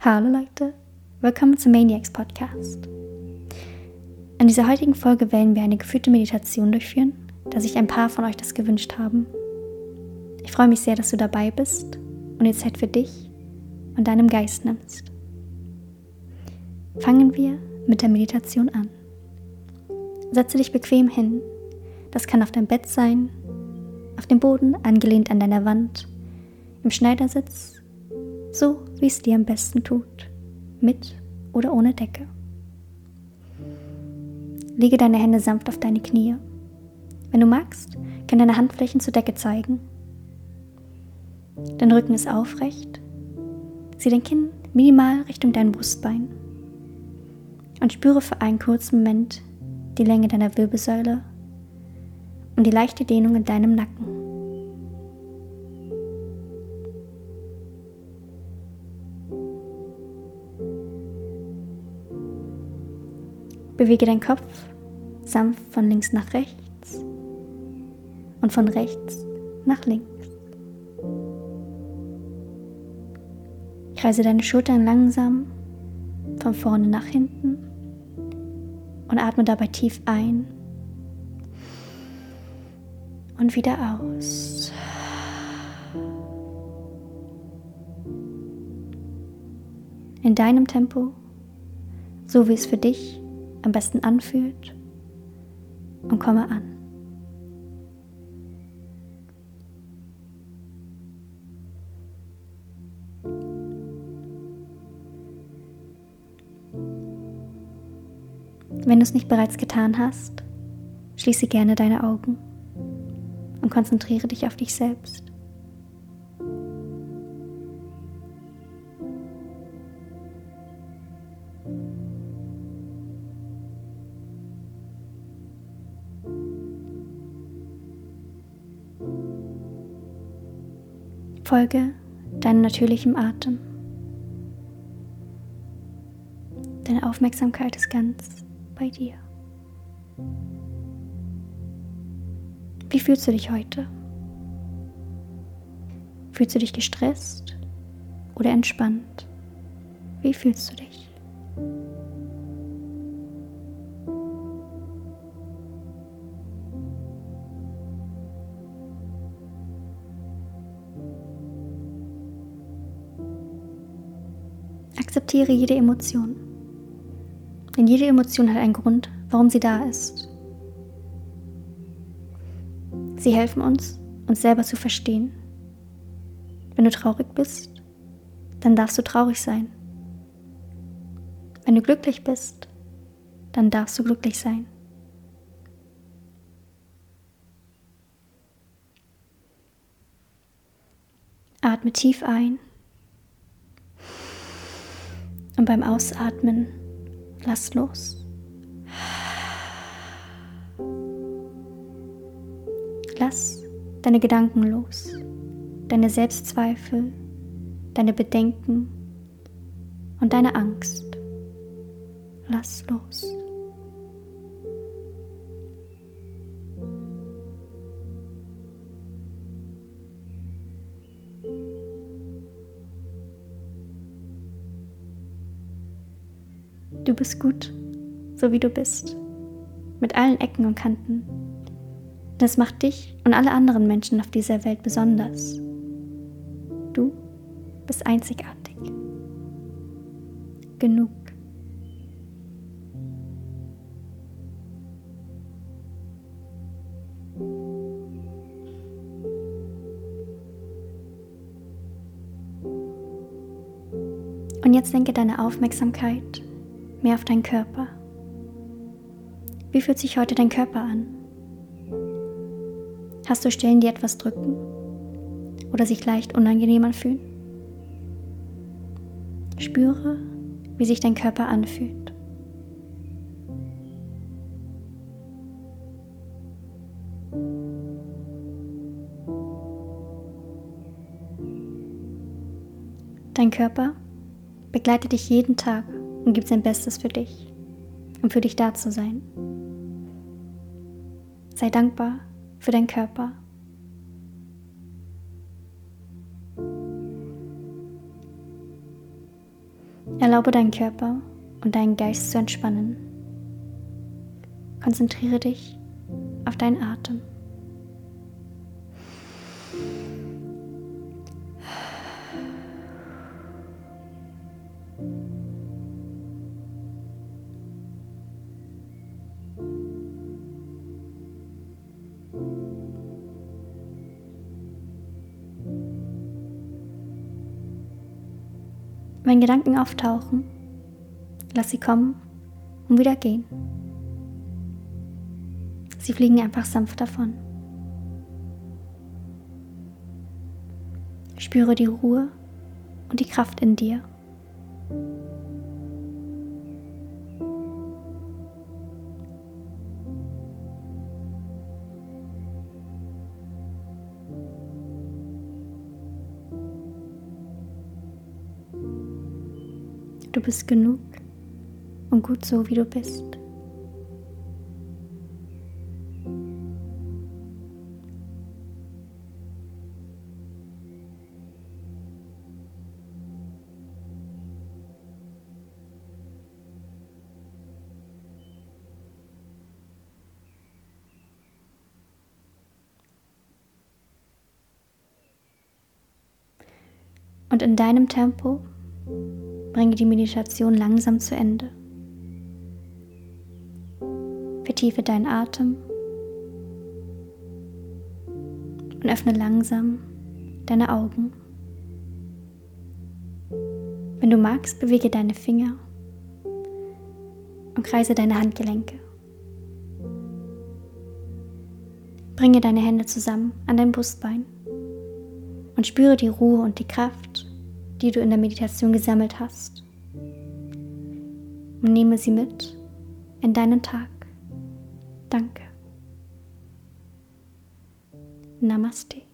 Hallo Leute, willkommen zum Maniacs Podcast. In dieser heutigen Folge werden wir eine geführte Meditation durchführen, da sich ein paar von euch das gewünscht haben. Ich freue mich sehr, dass du dabei bist und die Zeit für dich und deinem Geist nimmst. Fangen wir mit der Meditation an. Setze dich bequem hin. Das kann auf deinem Bett sein, auf dem Boden angelehnt an deiner Wand, im Schneidersitz so wie es dir am besten tut, mit oder ohne Decke. Lege deine Hände sanft auf deine Knie. Wenn du magst, können deine Handflächen zur Decke zeigen. Dein Rücken ist aufrecht. Zieh dein Kinn minimal Richtung dein Brustbein und spüre für einen kurzen Moment die Länge deiner Wirbelsäule und die leichte Dehnung in deinem Nacken. Bewege deinen Kopf sanft von links nach rechts und von rechts nach links. Kreise deine Schultern langsam von vorne nach hinten und atme dabei tief ein und wieder aus. In deinem Tempo, so wie es für dich am besten anfühlt und komme an. Wenn du es nicht bereits getan hast, schließe gerne deine Augen und konzentriere dich auf dich selbst. Folge deinem natürlichen Atem. Deine Aufmerksamkeit ist ganz bei dir. Wie fühlst du dich heute? Fühlst du dich gestresst oder entspannt? Wie fühlst du dich? Akzeptiere jede Emotion. Denn jede Emotion hat einen Grund, warum sie da ist. Sie helfen uns, uns selber zu verstehen. Wenn du traurig bist, dann darfst du traurig sein. Wenn du glücklich bist, dann darfst du glücklich sein. Atme tief ein und beim Ausatmen lass los. Lass deine Gedanken los, deine Selbstzweifel, deine Bedenken und deine Angst. Lass los. Du bist gut, so wie du bist, mit allen Ecken und Kanten. Das macht dich und alle anderen Menschen auf dieser Welt besonders. Du bist einzigartig. Genug. Und jetzt lenke deine Aufmerksamkeit mehr auf deinen Körper. Wie fühlt sich heute dein Körper an? Hast du Stellen, die etwas drücken oder sich leicht unangenehm anfühlen? Spüre, wie sich dein Körper anfühlt. Dein Körper begleitet dich jeden Tag und gibt sein Bestes für dich, um für dich da zu sein. Sei dankbar für deinen Körper. Erlaube deinen Körper und deinen Geist zu entspannen. Konzentriere dich auf deinen Atem. Wenn Gedanken auftauchen, lass sie kommen und wieder gehen. Sie fliegen einfach sanft davon. Spüre die Ruhe und die Kraft in dir. Du bist genug und gut so, wie du bist. Und in deinem Tempo Bringe die Meditation langsam zu Ende. Vertiefe deinen Atem und öffne langsam deine Augen. Wenn du magst, bewege deine Finger und kreise deine Handgelenke. Bringe deine Hände zusammen an dein Brustbein und spüre die Ruhe und die Kraft, die du in der Meditation gesammelt hast. Und nehme sie mit in deinen Tag. Danke. Namaste.